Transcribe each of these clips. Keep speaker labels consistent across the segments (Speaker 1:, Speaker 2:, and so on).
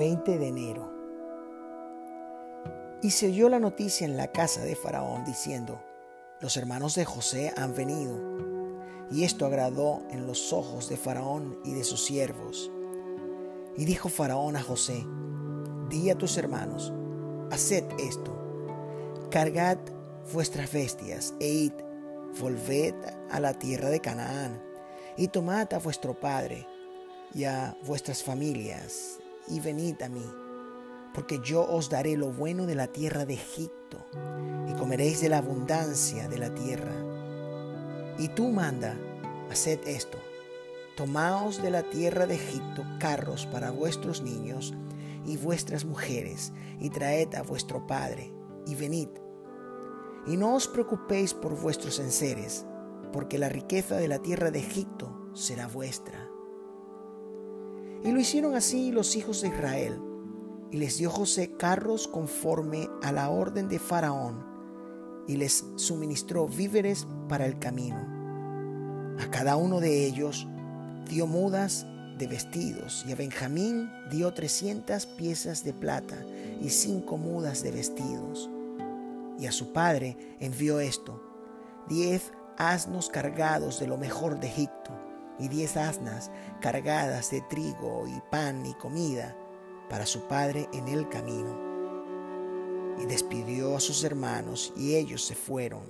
Speaker 1: 20 de enero. Y se oyó la noticia en la casa de Faraón diciendo, los hermanos de José han venido. Y esto agradó en los ojos de Faraón y de sus siervos. Y dijo Faraón a José, di a tus hermanos, haced esto, cargad vuestras bestias e id, volved a la tierra de Canaán, y tomad a vuestro padre y a vuestras familias, y venid a mí, porque yo os daré lo bueno de la tierra de Egipto, y comeréis de la abundancia de la tierra. Y tú manda, haced esto, tomaos de la tierra de Egipto carros para vuestros niños y vuestras mujeres, y traed a vuestro padre, y venid. Y no os preocupéis por vuestros enseres, porque la riqueza de la tierra de Egipto será vuestra. Y lo hicieron así los hijos de Israel. Y les dio José carros conforme a la orden de Faraón, y les suministró víveres para el camino. A cada uno de ellos dio mudas de vestidos, y a Benjamín dio trescientas piezas de plata y cinco mudas de vestidos. Y a su padre envió esto, diez asnos cargados de lo mejor de Egipto y diez asnas cargadas de trigo y pan y comida para su padre en el camino. Y despidió a sus hermanos y ellos se fueron.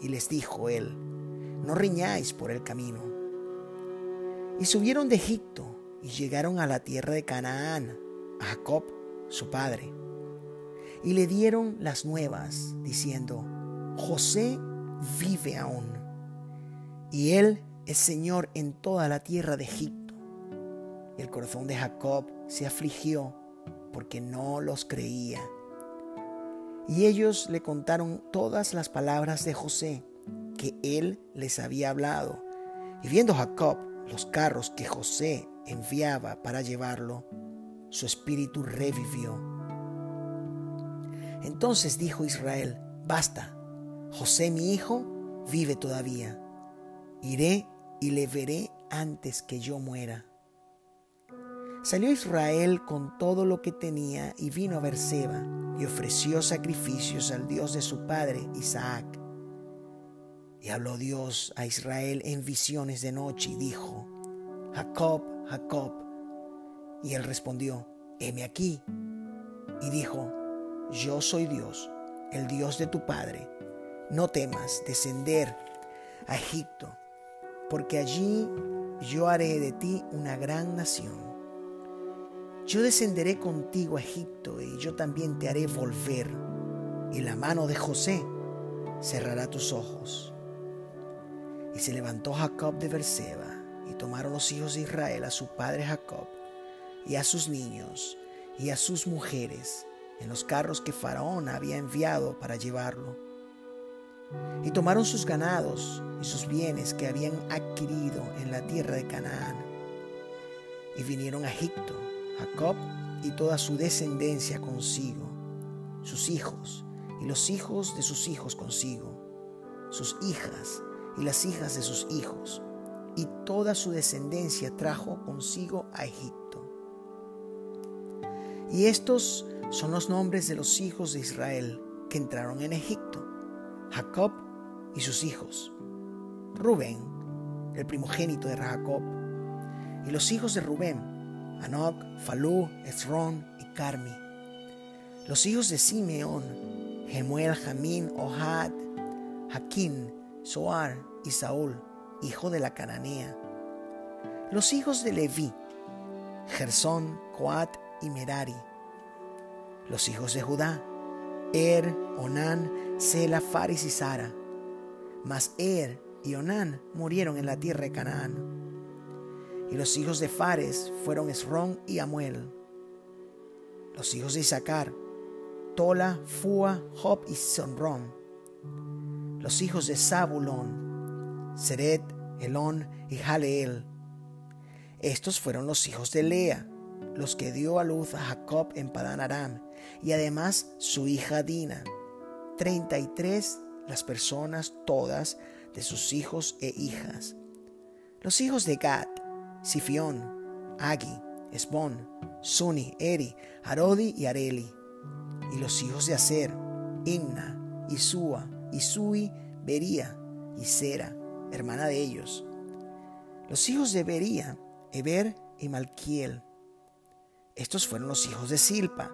Speaker 1: Y les dijo él, no riñáis por el camino. Y subieron de Egipto y llegaron a la tierra de Canaán, a Jacob, su padre. Y le dieron las nuevas, diciendo, José vive aún. Y él es Señor en toda la tierra de Egipto. El corazón de Jacob se afligió porque no los creía. Y ellos le contaron todas las palabras de José que él les había hablado. Y viendo Jacob los carros que José enviaba para llevarlo, su espíritu revivió. Entonces dijo Israel, basta, José mi hijo vive todavía. Iré y le veré antes que yo muera. Salió Israel con todo lo que tenía y vino a Berseba y ofreció sacrificios al Dios de su padre Isaac. Y habló Dios a Israel en visiones de noche y dijo, Jacob, Jacob. Y él respondió, heme aquí. Y dijo, yo soy Dios, el Dios de tu padre. No temas descender a Egipto porque allí yo haré de ti una gran nación. Yo descenderé contigo a Egipto y yo también te haré volver, y la mano de José cerrará tus ojos. Y se levantó Jacob de Berseba, y tomaron los hijos de Israel a su padre Jacob, y a sus niños, y a sus mujeres, en los carros que Faraón había enviado para llevarlo y tomaron sus ganados y sus bienes que habían adquirido en la tierra de Canaán. Y vinieron a Egipto, Jacob y toda su descendencia consigo, sus hijos y los hijos de sus hijos consigo, sus hijas y las hijas de sus hijos, y toda su descendencia trajo consigo a Egipto. Y estos son los nombres de los hijos de Israel que entraron en Egipto Jacob y sus hijos. Rubén, el primogénito de Jacob, y los hijos de Rubén, Anoc, Falú, Esrón y Carmi. Los hijos de Simeón, Gemuel, Jamín, Ohad, Jaquín, Soar y Saúl, hijo de la cananea. Los hijos de Leví, Gersón, Coat y Merari. Los hijos de Judá, Er, Onán, Sela, Faris y Sara. Mas Er y Onán murieron en la tierra de Canaán. Y los hijos de Fares fueron Esrón y Amuel. Los hijos de Isaacar, Tola, Fua, Job y Sonrón. Los hijos de Zabulón, Seret, Elón y Jaleel. Estos fueron los hijos de Lea, los que dio a luz a Jacob en Padán Aram y además su hija Dina. 33 las personas todas de sus hijos e hijas. Los hijos de Gad, Sifión, Agi, Esbón, Suni, Eri, Arodi y Areli. Y los hijos de Aser, Inna, Isúa, Isui, Bería y Sera, hermana de ellos. Los hijos de Bería, Eber y Malquiel. Estos fueron los hijos de Silpa,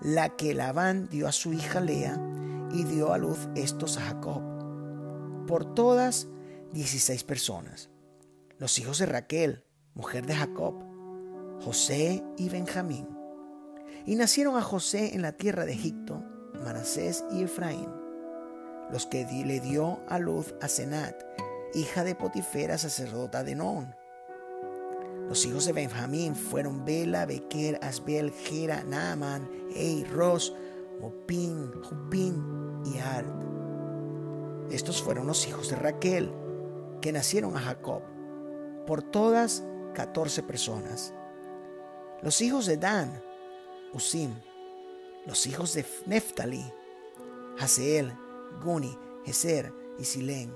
Speaker 1: la que Labán dio a su hija Lea y dio a luz estos a Jacob. Por todas, dieciséis personas. Los hijos de Raquel, mujer de Jacob, José y Benjamín. Y nacieron a José en la tierra de Egipto, Manasés y Efraín, los que le dio a luz a Senat, hija de Potifera, sacerdota de Non los hijos de Benjamín fueron Bela, Bequer, Asbel, Gera, Naaman, Ei, Ros, Mopin, Jupin y Ard. Estos fueron los hijos de Raquel, que nacieron a Jacob, por todas catorce personas. Los hijos de Dan, Usim. Los hijos de Neftali, Haseel, Guni, Geser y Silén.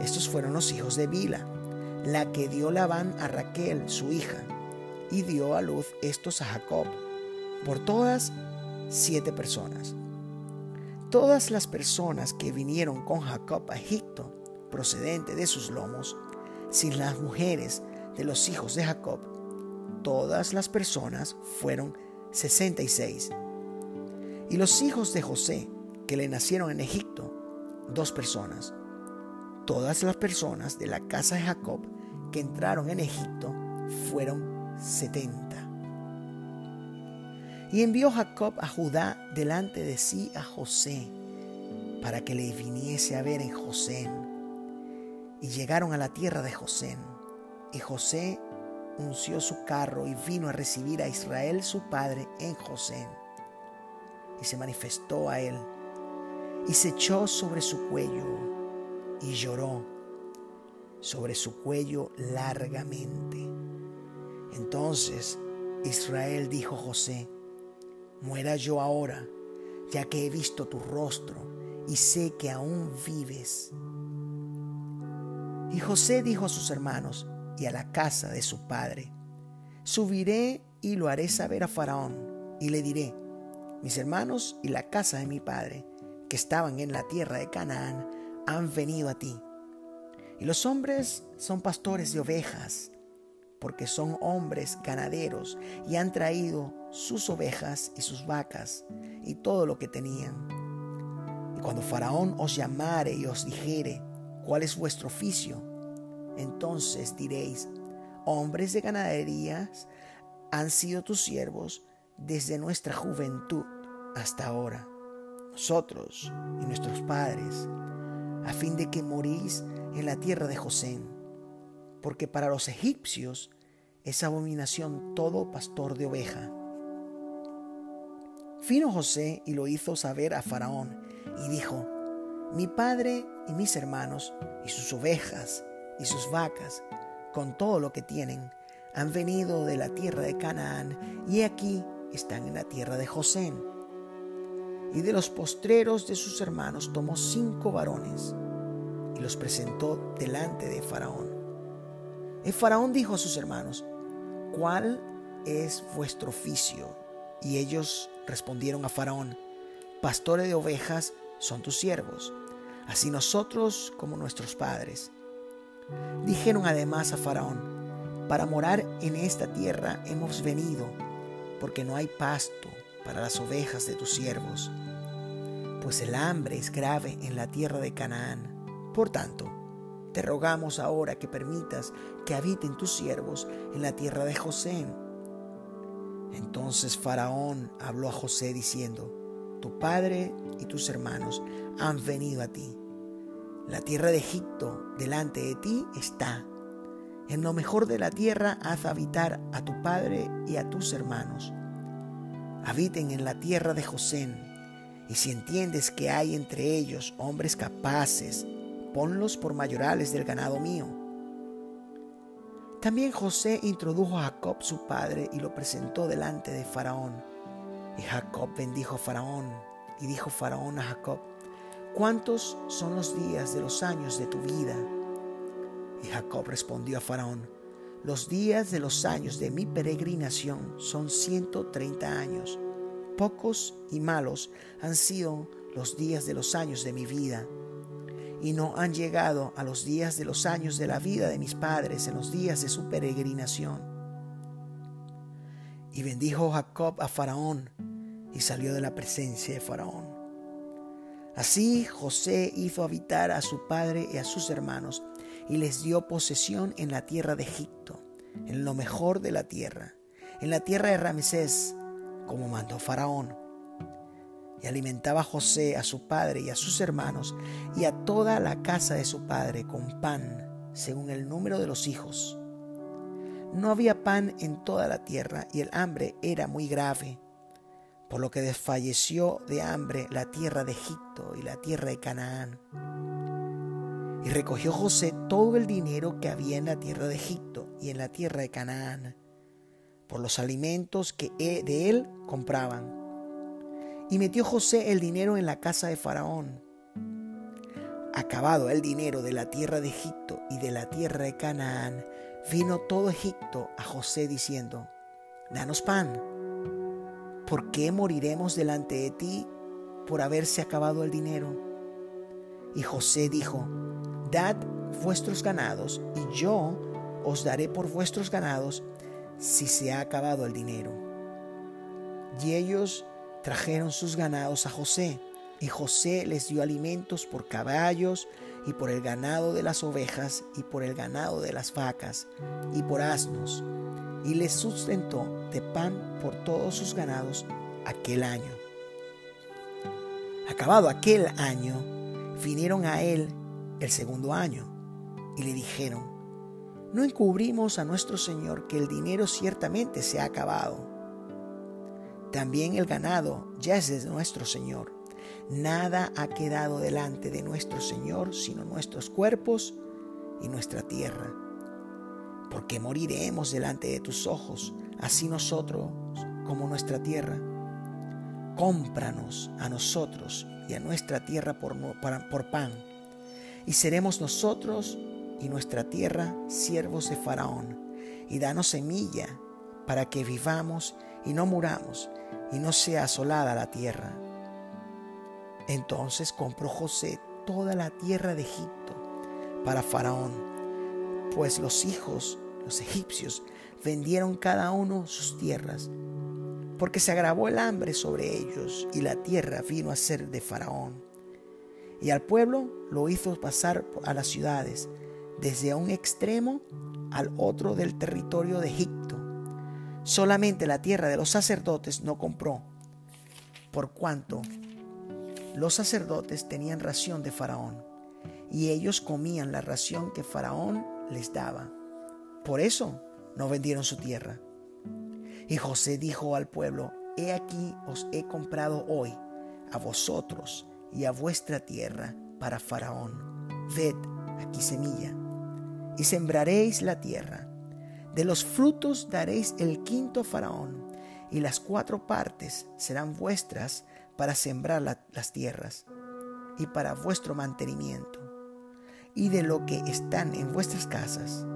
Speaker 1: Estos fueron los hijos de Bila la que dio Labán a Raquel, su hija, y dio a luz estos a Jacob, por todas siete personas. Todas las personas que vinieron con Jacob a Egipto, procedente de sus lomos, sin las mujeres de los hijos de Jacob, todas las personas fueron sesenta y seis. Y los hijos de José, que le nacieron en Egipto, dos personas. Todas las personas de la casa de Jacob que entraron en Egipto fueron setenta. Y envió Jacob a Judá delante de sí a José, para que le viniese a ver en José. Y llegaron a la tierra de José. Y José unció su carro y vino a recibir a Israel su padre en José. Y se manifestó a él, y se echó sobre su cuello, y lloró sobre su cuello largamente. Entonces Israel dijo a José, muera yo ahora, ya que he visto tu rostro y sé que aún vives. Y José dijo a sus hermanos y a la casa de su padre, subiré y lo haré saber a Faraón, y le diré, mis hermanos y la casa de mi padre, que estaban en la tierra de Canaán, han venido a ti y los hombres son pastores de ovejas, porque son hombres ganaderos y han traído sus ovejas y sus vacas y todo lo que tenían. Y cuando Faraón os llamare y os dijere, ¿cuál es vuestro oficio? Entonces diréis, hombres de ganaderías han sido tus siervos desde nuestra juventud hasta ahora, nosotros y nuestros padres, a fin de que morís en la tierra de José, porque para los egipcios es abominación todo pastor de oveja. Vino José y lo hizo saber a Faraón y dijo, mi padre y mis hermanos y sus ovejas y sus vacas, con todo lo que tienen, han venido de la tierra de Canaán y aquí están en la tierra de José. Y de los postreros de sus hermanos tomó cinco varones y los presentó delante de Faraón. El Faraón dijo a sus hermanos, ¿cuál es vuestro oficio? Y ellos respondieron a Faraón, pastores de ovejas son tus siervos, así nosotros como nuestros padres. Dijeron además a Faraón, para morar en esta tierra hemos venido, porque no hay pasto para las ovejas de tus siervos, pues el hambre es grave en la tierra de Canaán por tanto, te rogamos ahora que permitas que habiten tus siervos en la tierra de José. Entonces Faraón habló a José diciendo, tu padre y tus hermanos han venido a ti. La tierra de Egipto delante de ti está. En lo mejor de la tierra haz habitar a tu padre y a tus hermanos. Habiten en la tierra de José. Y si entiendes que hay entre ellos hombres capaces ponlos por mayorales del ganado mío. También José introdujo a Jacob su padre y lo presentó delante de Faraón. Y Jacob bendijo a Faraón y dijo Faraón a Jacob, ¿cuántos son los días de los años de tu vida? Y Jacob respondió a Faraón, los días de los años de mi peregrinación son 130 años. Pocos y malos han sido los días de los años de mi vida, y no han llegado a los días de los años de la vida de mis padres en los días de su peregrinación. Y bendijo Jacob a Faraón, y salió de la presencia de Faraón. Así José hizo habitar a su padre y a sus hermanos y les dio posesión en la tierra de Egipto, en lo mejor de la tierra, en la tierra de Ramsés, como mandó Faraón. Y alimentaba a José, a su padre y a sus hermanos, y a toda la casa de su padre con pan, según el número de los hijos. No había pan en toda la tierra, y el hambre era muy grave, por lo que desfalleció de hambre la tierra de Egipto y la tierra de Canaán. Y recogió José todo el dinero que había en la tierra de Egipto y en la tierra de Canaán, por los alimentos que de él compraban. Y metió José el dinero en la casa de Faraón. Acabado el dinero de la tierra de Egipto y de la tierra de Canaán, vino todo Egipto a José diciendo, Danos pan. ¿Por qué moriremos delante de ti por haberse acabado el dinero? Y José dijo, Dad vuestros ganados, y yo os daré por vuestros ganados si se ha acabado el dinero. Y ellos trajeron sus ganados a José, y José les dio alimentos por caballos, y por el ganado de las ovejas, y por el ganado de las vacas, y por asnos, y les sustentó de pan por todos sus ganados aquel año. Acabado aquel año, vinieron a él el segundo año y le dijeron, no encubrimos a nuestro Señor que el dinero ciertamente se ha acabado. También el ganado ya es de nuestro Señor. Nada ha quedado delante de nuestro Señor sino nuestros cuerpos y nuestra tierra. Porque moriremos delante de tus ojos, así nosotros como nuestra tierra. Cómpranos a nosotros y a nuestra tierra por, por pan y seremos nosotros y nuestra tierra siervos de Faraón, y danos semilla para que vivamos y no muramos, y no sea asolada la tierra. Entonces compró José toda la tierra de Egipto para Faraón, pues los hijos, los egipcios, vendieron cada uno sus tierras, porque se agravó el hambre sobre ellos y la tierra vino a ser de Faraón y al pueblo lo hizo pasar a las ciudades, desde un extremo al otro del territorio de Egipto. Solamente la tierra de los sacerdotes no compró, por cuanto los sacerdotes tenían ración de Faraón, y ellos comían la ración que Faraón les daba. Por eso no vendieron su tierra. Y José dijo al pueblo, He aquí os he comprado hoy a vosotros y a vuestra tierra para Faraón. Ved aquí semilla, y sembraréis la tierra. De los frutos daréis el quinto Faraón, y las cuatro partes serán vuestras para sembrar las tierras, y para vuestro mantenimiento, y de lo que están en vuestras casas,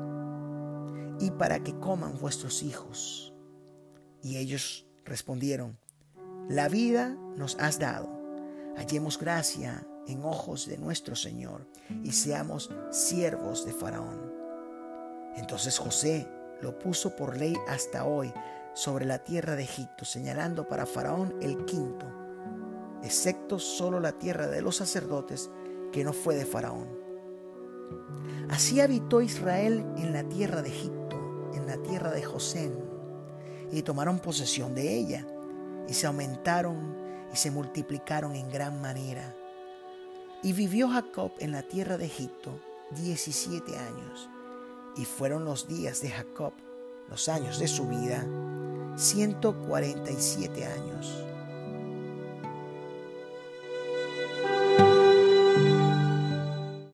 Speaker 1: y para que coman vuestros hijos. Y ellos respondieron, la vida nos has dado hallemos gracia en ojos de nuestro Señor y seamos siervos de Faraón. Entonces José lo puso por ley hasta hoy sobre la tierra de Egipto, señalando para Faraón el quinto, excepto solo la tierra de los sacerdotes, que no fue de Faraón. Así habitó Israel en la tierra de Egipto, en la tierra de José, y tomaron posesión de ella, y se aumentaron y se multiplicaron en gran manera. Y vivió Jacob en la tierra de Egipto diecisiete años, y fueron los días de Jacob, los años de su vida, ciento cuarenta y siete años.